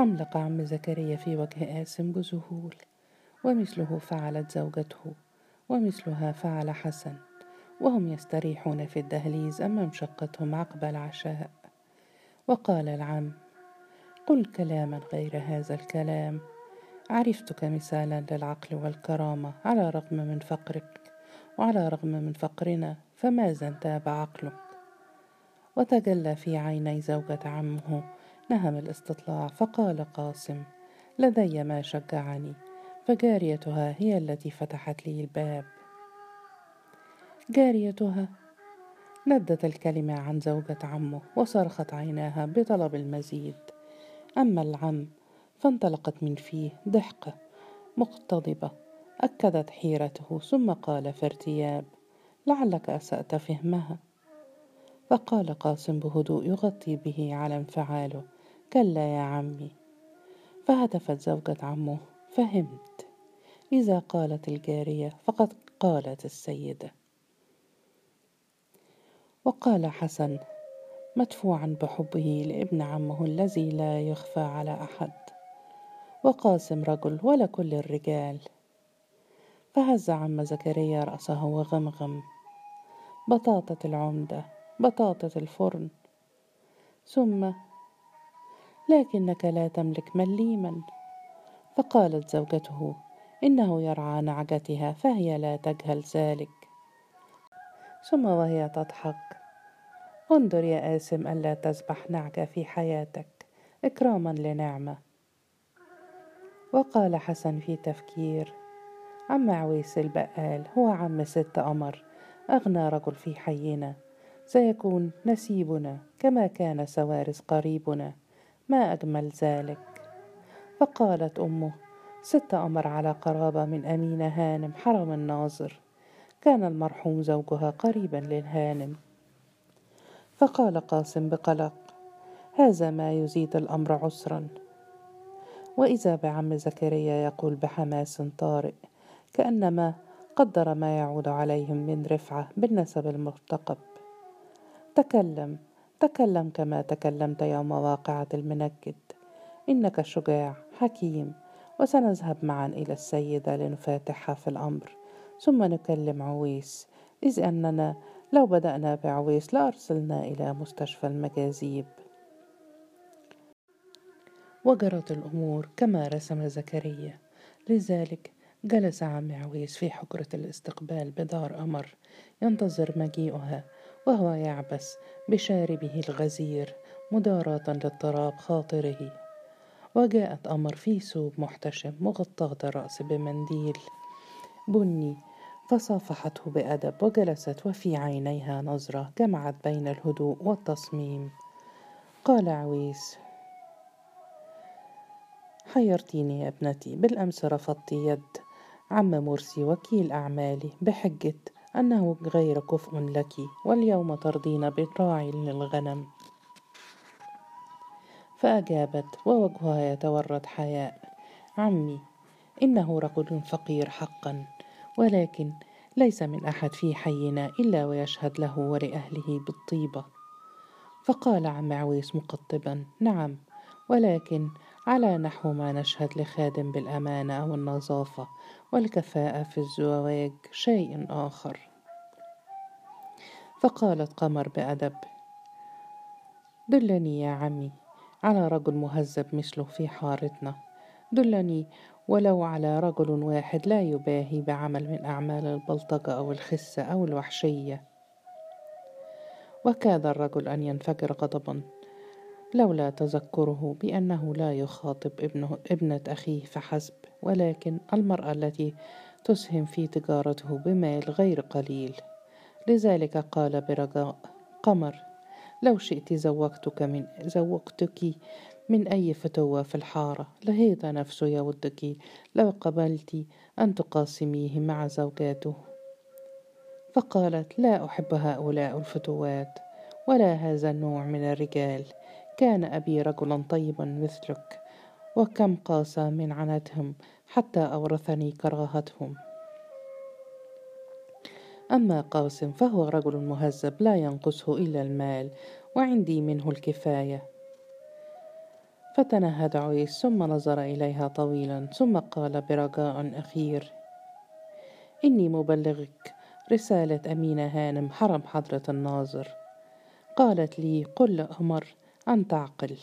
حملق عم زكريا في وجه آسم بذهول ومثله فعلت زوجته ومثلها فعل حسن وهم يستريحون في الدهليز أمام شقتهم عقب العشاء. وقال العم قل كلاما غير هذا الكلام. عرفتك مثالا للعقل والكرامة على رغم من فقرك وعلى رغم من فقرنا فماذا انتاب عقلك؟ وتجلى في عيني زوجة عمه نهم الاستطلاع فقال قاسم لدي ما شجعني فجاريتها هي التي فتحت لي الباب. جاريتها ندت الكلمة عن زوجة عمه وصرخت عيناها بطلب المزيد. أما العم فانطلقت من فيه ضحكة مقتضبة أكدت حيرته ثم قال في ارتياب لعلك أسأت فهمها. فقال قاسم بهدوء يغطي به على انفعاله كلا يا عمي. فهتفت زوجة عمه فهمت. إذا قالت الجارية فقد قالت السيدة. وقال حسن مدفوعا بحبه لابن عمه الذي لا يخفى على أحد. وقاسم رجل ولا كل الرجال. فهز عم زكريا رأسه وغمغم. بطاطة العمدة بطاطة الفرن. ثم لكنك لا تملك مليما. فقالت زوجته إنه يرعى نعجتها فهي لا تجهل ذلك. ثم وهي تضحك. انظر يا آسم ألا تذبح نعجة في حياتك. إكراما لنعمة. وقال حسن في تفكير عم عويس البقال هو عم ست قمر. أغنى رجل في حينا. سيكون نسيبنا كما كان سوارس قريبنا. ما أجمل ذلك. فقالت أمه ست قمر على قرابة من أمينة هانم حرم الناظر. كان المرحوم زوجها قريبا للهانم. فقال قاسم بقلق هذا ما يزيد الأمر عسرا. وإذا بعم زكريا يقول بحماس طارئ كأنما قدر ما يعود عليهم من رفعة بالنسب المرتقب. تكلم تكلم كما تكلمت يوم واقعة المنكد. إنك شجاع حكيم وسنذهب معا إلى السيدة لنفاتحها في الأمر. ثم نكلم عويس. إذ أننا لو بدأنا بعويس لأرسلنا إلى مستشفى المجاذيب وجرت الأمور كما رسم زكريا. لذلك جلس عم عويس في حجرة الاستقبال بدار أمر. ينتظر مجيئها وهو يعبس بشاربه الغزير مداراة لاضطراب خاطره. وجاءت أمر في ثوب محتشم مغطاة الرأس بمنديل. بني فصافحته بأدب وجلست وفي عينيها نظرة جمعت بين الهدوء والتصميم. قال عويس حيرتيني يا ابنتي بالأمس رفضت يد عم مرسي وكيل أعمالي بحجة أنه غير كفء لك واليوم ترضين براعي للغنم. فأجابت ووجهها يتورد حياء. عمي إنه رجل فقير حقا ولكن ليس من أحد في حينا إلا ويشهد له ولأهله بالطيبة. فقال عم عويس مقطبا نعم ولكن على نحو ما نشهد لخادم بالأمانة أو النظافة والكفاءة في الزواج شيء آخر. فقالت قمر بأدب دلني يا عمي على رجل مهذب مثله في حارتنا. دلني ولو على رجل واحد لا يباهي بعمل من أعمال البلطجة أو الخسة أو الوحشية. وكاد الرجل أن ينفجر غضبا. لولا تذكره بأنه لا يخاطب ابنه ابنة أخيه فحسب ولكن المرأة التي تسهم في تجارته بمال غير قليل. لذلك قال برجاء قمر لو شئت زوجتك من زوجتك من أي فتوة في الحارة لهيت نفس يودك لو قبلت أن تقاسميه مع زوجاته. فقالت لا أحب هؤلاء الفتوات ولا هذا النوع من الرجال. كان أبي رجلا طيبا مثلك وكم قاسى من عنتهم حتى أورثني كراهتهم. أما قاسم فهو رجل مهذب لا ينقصه إلا المال وعندي منه الكفاية. فتنهد عويس ثم نظر إليها طويلا ثم قال برجاء أخير إني مبلغك رسالة أمينة هانم حرم حضرة الناظر. قالت لي قل لأمر أن تعقل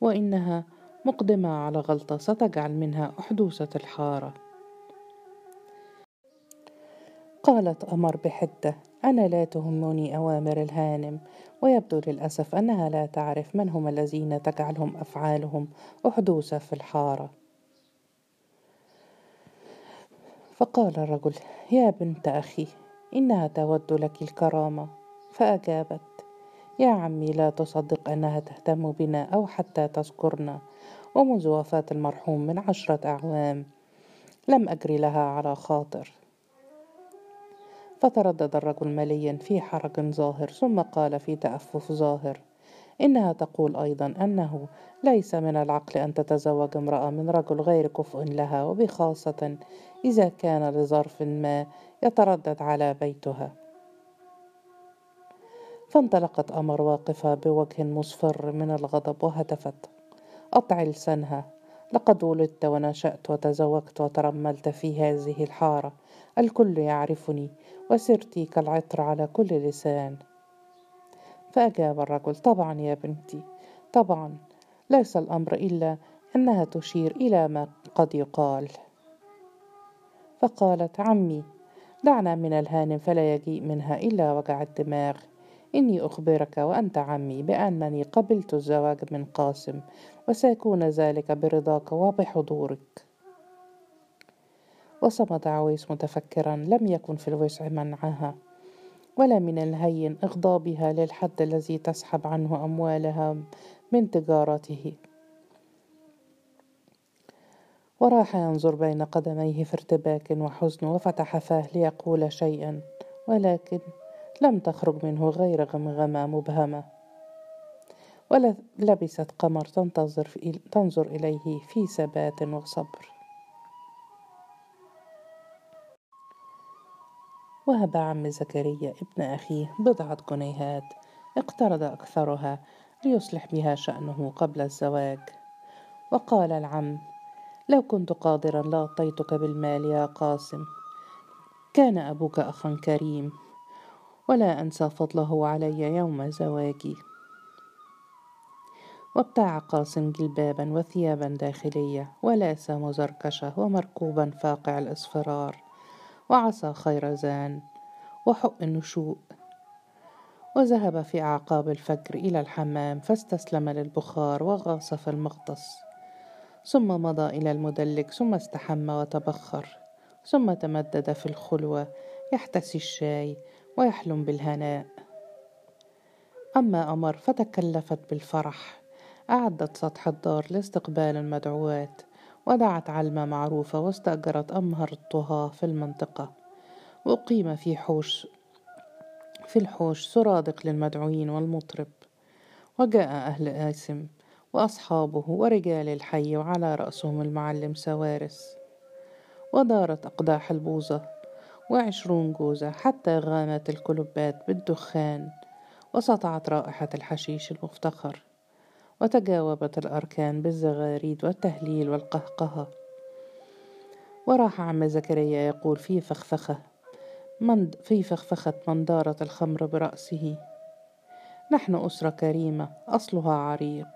وإنها مقدمة على غلطة ستجعل منها أحدوثة الحارة. قالت أمر بحدة أنا لا تهمني أوامر الهانم. ويبدو للأسف أنها لا تعرف من هم الذين تجعلهم أفعالهم أحدوثة في الحارة. فقال الرجل يا بنت أخي إنها تود لك الكرامة. فأجابت يا عمي لا تصدق أنها تهتم بنا أو حتى تذكرنا. ومنذ وفاة المرحوم من عشرة أعوام لم أجري لها على خاطر. فتردد الرجل مليا في حرج ظاهر ثم قال في تأفف ظاهر إنها تقول أيضا أنه ليس من العقل أن تتزوج امرأة من رجل غير كفء لها وبخاصة إذا كان لظرف ما يتردد على بيتها. فانطلقت أمر واقفة بوجه مصفر من الغضب وهتفت. أطع لسانها. لقد ولدت ونشأت وتزوجت وترملت في هذه الحارة. الكل يعرفني وسرتي كالعطر على كل لسان. فأجاب الرجل طبعا يا بنتي طبعا. ليس الأمر إلا أنها تشير إلى ما قد يقال. فقالت عمي دعنا من الهانم فلا يجيء منها إلا وجع الدماغ. إني أخبرك وأنت عمي بأنني قبلت الزواج من قاسم وسيكون ذلك برضاك وبحضورك وصمت عويس متفكرا لم يكن في الوسع منعها ولا من الهين إغضابها للحد الذي تسحب عنه أموالها من تجارته. وراح ينظر بين قدميه في ارتباك وحزن وفتح فاه ليقول شيئا ولكن لم تخرج منه غير غمغمة مبهمة. ولبست قمر تنتظر في تنظر إليه في ثبات وصبر. وهب عم زكريا ابن أخيه بضعة جنيهات اقترض أكثرها ليصلح بها شأنه قبل الزواج. وقال العم لو كنت قادرا لأعطيتك بالمال يا قاسم. كان أبوك أخا كريم. ولا أنسى فضله علي يوم زواجي. وابتاع قاسم جلبابا وثيابا داخلية ولاس مزركشة ومركوبا فاقع الإصفرار. وعصا خيرزان وحق النشوء. وذهب في أعقاب الفجر إلى الحمام فاستسلم للبخار وغاص في المغطس ثم مضى إلى المدلك ثم استحمى وتبخر. ثم تمدد في الخلوة يحتسي الشاي. ويحلم بالهناء. أما أمر فتكلفت بالفرح. أعدت سطح الدار لاستقبال المدعوات ودعت علمة معروفة واستأجرت أمهر الطهاة في المنطقة. وأقيم في حوش في الحوش سرادق للمدعوين والمطرب. وجاء أهل آسم وأصحابه ورجال الحي وعلى رأسهم المعلم سوارس. ودارت أقداح البوظة وعشرون جوزة حتى غامت الكلبات بالدخان وسطعت رائحة الحشيش المفتخر وتجاوبت الأركان بالزغاريد والتهليل والقهقهة. وراح عم زكريا يقول في فخفخة من في فخفخة من دارت الخمر برأسه. نحن أسرة كريمة أصلها عريق.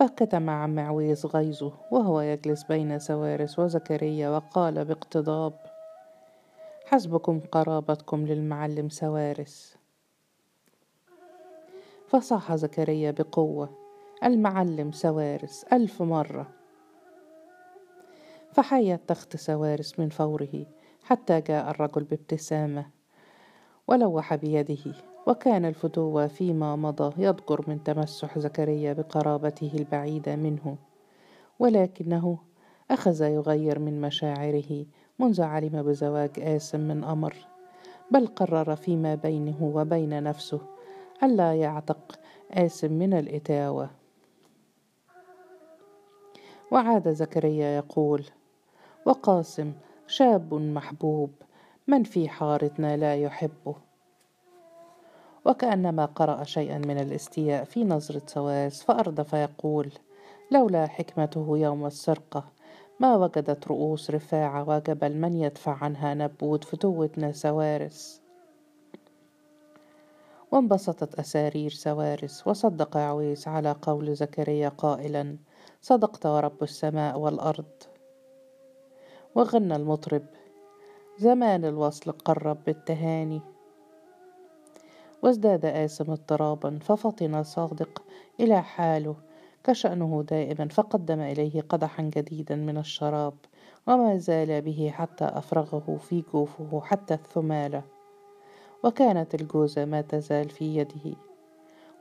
فكتم عم عويس غيظه وهو يجلس بين سوارس وزكريا وقال باقتضاب حسبكم قرابتكم للمعلم سوارس. فصاح زكريا بقوة المعلم سوارس ألف مرة. فحيت تخت سوارس من فوره حتى جاء الرجل بابتسامة ولوح بيده وكان الفتوة فيما مضى يضجر من تمسح زكريا بقرابته البعيدة منه ولكنه أخذ يغير من مشاعره منذ علم بزواج آسم من أمر بل قرر فيما بينه وبين نفسه ألا يعتق آسم من الإتاوة. وعاد زكريا يقول وقاسم شاب محبوب من في حارتنا لا يحبه وكأنما قرأ شيئا من الاستياء في نظرة سواس فأردف يقول لولا حكمته يوم السرقة ما وجدت رؤوس رفاعة وجبل من يدفع عنها نبوت فتوتنا سوارس. وانبسطت أسارير سوارس وصدق عويس على قول زكريا قائلا صدقت ورب السماء والأرض. وغنى المطرب زمان الوصل قرب بالتهاني. وازداد آسم اضطرابا ففطن صادق إلى حاله كشأنه دائما فقدم إليه قدحا جديدا من الشراب وما زال به حتى أفرغه في جوفه حتى الثمالة. وكانت الجوزة ما تزال في يده.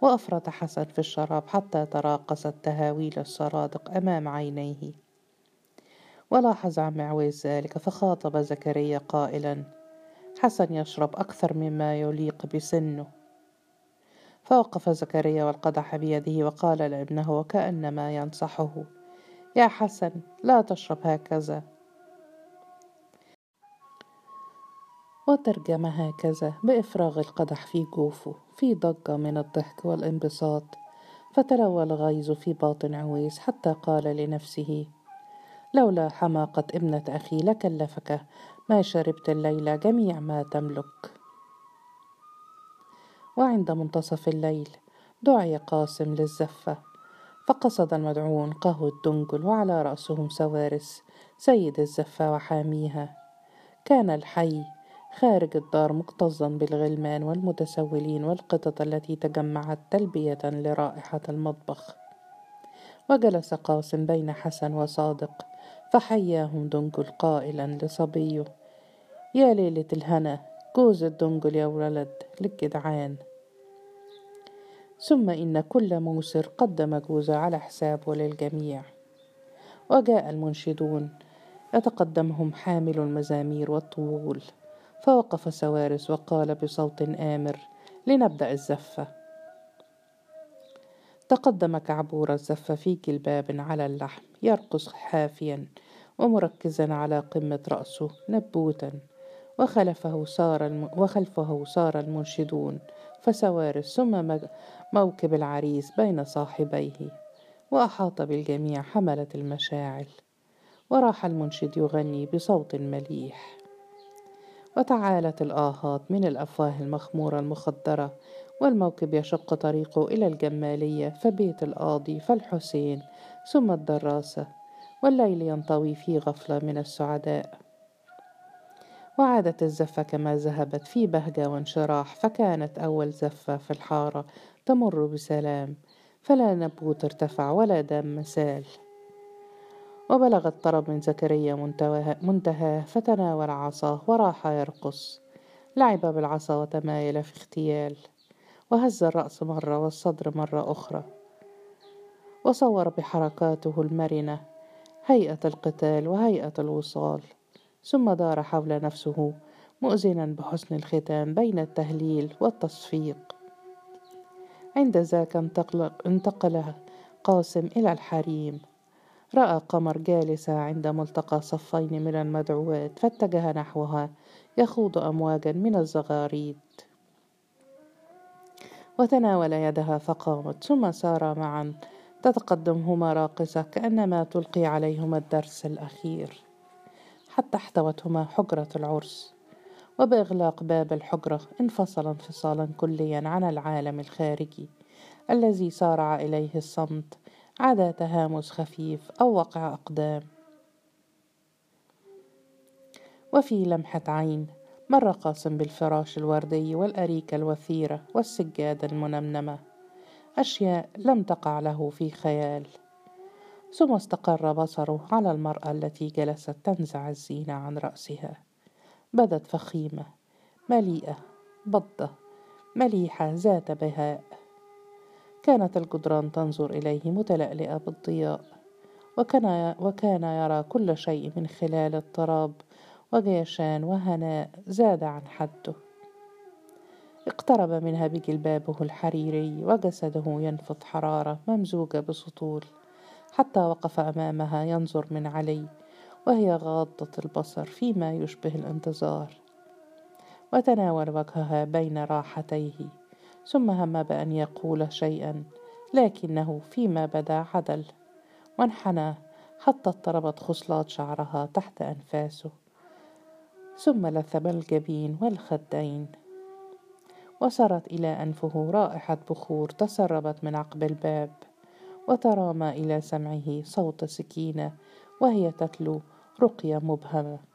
وأفرط حسن في الشراب حتى تراقصت تهاويل السرادق أمام عينيه. ولاحظ عم عويس ذلك فخاطب زكريا قائلا حسن يشرب أكثر مما يليق بسنه. فوقف زكريا والقدح بيده وقال لابنه وكأنما ينصحه يا حسن لا تشرب هكذا. وترجم هكذا بإفراغ القدح في جوفه في ضجة من الضحك والانبساط. فتلوى الغيظ في باطن عويس حتى قال لنفسه لولا حماقة ابنة أخي لكلفك ما شربت الليلة جميع ما تملك. وعند منتصف الليل. دعي قاسم للزفة. فقصد المدعون قهوة دنجل وعلى رأسهم سوارس سيد الزفة وحاميها. كان الحي خارج الدار مكتظا بالغلمان والمتسولين والقطط التي تجمعت تلبية لرائحة المطبخ. وجلس قاسم بين حسن وصادق فحياهم دنجل قائلا لصبيه. يا ليلة الهنا جوز الدنجل يا ولد للجدعان ثم إن كل موسر قدم جوزة على حسابه للجميع وجاء المنشدون يتقدمهم حامل المزامير والطبول فوقف سوارس وقال بصوت آمر لنبدأ الزفة. تقدم كعبور الزفة في جلباب على اللحم يرقص حافيا ومركزا على قمة رأسه نبوتا. وخلفه صار. وخلفه صار المنشدون فسوارس ثم موكب العريس بين صاحبيه وأحاط بالجميع حملة المشاعل وراح المنشد يغني بصوت مليح وتعالت الآهات من الأفواه المخمورة المخدرة والموكب يشق طريقه إلى الجمالية فبيت القاضي فالحسين ثم الدراسة والليل ينطوي في غفلة من السعداء وعادت الزفة كما ذهبت في بهجة وانشراح فكانت أول زفة في الحارة تمر بسلام فلا نبوت ارتفع ولا دم مسال. وبلغ الطرب من زكريا منتهاه فتناول عصاه وراح يرقص. لعب بالعصا وتمايل في اغتيال وهز الرأس مرة والصدر مرة أخرى. وصور بحركاته المرنة هيئة القتال وهيئة الوصال. ثم دار حول نفسه مؤذنا بحسن الختام بين التهليل والتصفيق. عند ذاك انتقل, قاسم إلى الحريم. رأى قمر جالسة عند ملتقى صفين من المدعوات فاتجه نحوها يخوض أمواجا من الزغاريد. وتناول يدها فقامت ثم سارا معا. تتقدمهما راقصة كأنما تلقي عليهما الدرس الأخير. حتى احتوتهما حجرة العرس. وبإغلاق باب الحجرة انفصل انفصالا كليا عن العالم الخارجي الذي سارع إليه الصمت عدا تهامس خفيف أو وقع أقدام. وفي لمحة عين مر قاسم بالفراش الوردي والأريكة الوثيرة والسجادة المنمنمة. أشياء لم تقع له في خيال. ثم استقر بصره على المرأة التي جلست تنزع الزينة عن رأسها. بدت فخيمة مليئة بضة مليحة ذات بهاء. كانت الجدران تنظر إليه متلألئة بالضياء وكان, وكان يرى كل شيء من خلال اضطراب وجيشان وهناء زاد عن حده. اقترب منها بجلبابه الحريري وجسده ينفض حرارة ممزوجة بسطول. حتى وقف أمامها ينظر من علي وهي غاضة البصر فيما يشبه الانتظار. وتناول وجهها بين راحتيه ثم هم بأن يقول شيئا لكنه فيما بدا عدل. وانحنى حتى اضطربت خصلات شعرها تحت أنفاسه. ثم لثم الجبين والخدين. وصرت إلى أنفه رائحة بخور تسربت من عقب الباب. وترامى إلى سمعه صوت سكينة وهي تتلو رقية مبهمة.